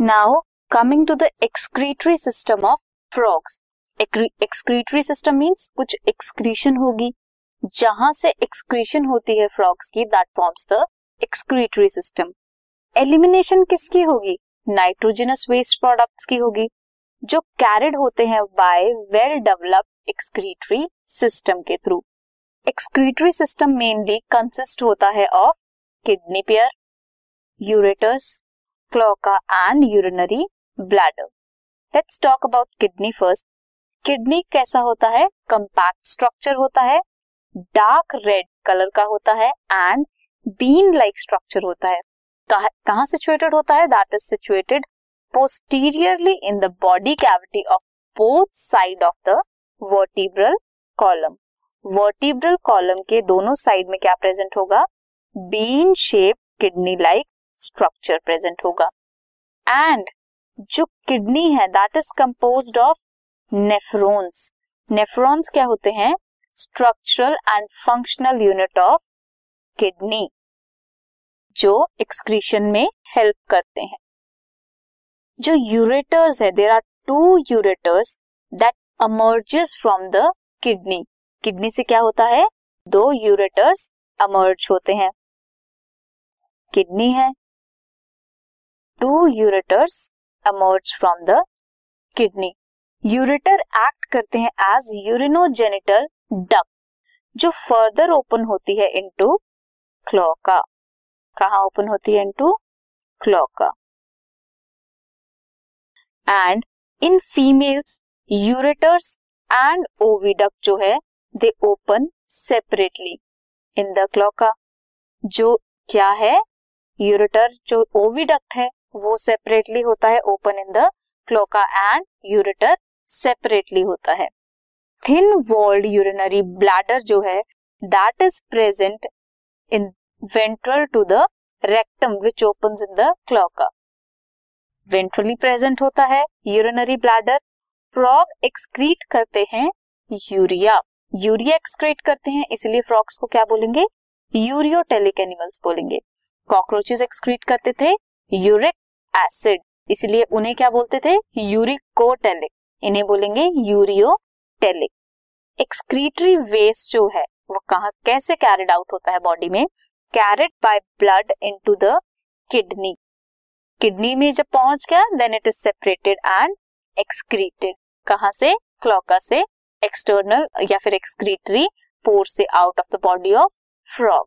Now coming to the excretory system of frogs excretory system means कुछ excretion होगी। जहाँ से एक्सक्रीशन होती है फ्रॉग्स की that forms the excretory system elimination किसकी होगी? नाइट्रोजनस वेस्ट प्रोडक्ट्स की होगी, जो कैरिड होते हैं by well developed excretory system के through excretory system mainly consist होता है of kidney pair ureters cloaca and urinary bladder let's talk about kidney first kidney कैसा होता है? कंपैक्ट स्ट्रक्चर होता है डार्क रेड कलर का होता है एंड बीन लाइक स्ट्रक्चर होता है। कहाँ सिचुएटेड होता है? That is situated posteriorly in the body cavity of both side of the vertebral column vertebral column के दोनों साइड में क्या प्रेजेंट होगा? Bean shape kidney like structure present होगा। एंड जो किडनी है that is compose of nephrons nephrons क्या होते हैं? Structural and functional unit of kidney जो एक्सक्रीशन में हेल्प करते हैं। जो यूरेटर्स है there are two ureters that emerges from the kidney kidney से क्या होता है? दो यूरेटर्स अमर्ज होते हैं। किडनी है two ureters emerge from the kidney ureter act करते हैं एज यूरिनोजेनिटल डक जो फर्दर ओपन होती है इनटू क्लोका कहा ओपन होती है into cloaca and in females ureters and oviduct जो है they open separately in the cloaca जो क्या है? यूरेटर जो ओविडक्ट है वो सेपरेटली होता है open in the cloaca and ureter separately होता है। थिन वॉल्ड यूरिनरी ब्लैडर जो है that is present in ventral to the rectum which open in the cloaca ventrally present होता है यूरिनरी ब्लैडर फ्रॉग एक्सक्रीट करते हैं यूरिया यूरिया एक्सक्रीट करते हैं, इसलिए फ्रॉग्स को क्या बोलेंगे? यूरियोटेलिक एनिमल्स बोलेंगे। कॉकरोचेस एक्सक्रीट करते थे यूरिक एसिड इसलिए उन्हें क्या बोलते थे? यूरिकोटेलिक इन्हें बोलेंगे यूरियोटेलिक एक्सक्रीटरी वेस्ट जो है, वो कहा, कैसे कैरिड आउट होता है बॉडी में? Carried by blood into the kidney kidney में जब पहुँच गया then it is separated and excreted कहा से? क्लोका से. एक्सटर्नल या फिर एक्सक्रीटरी पोर से out of the body of frog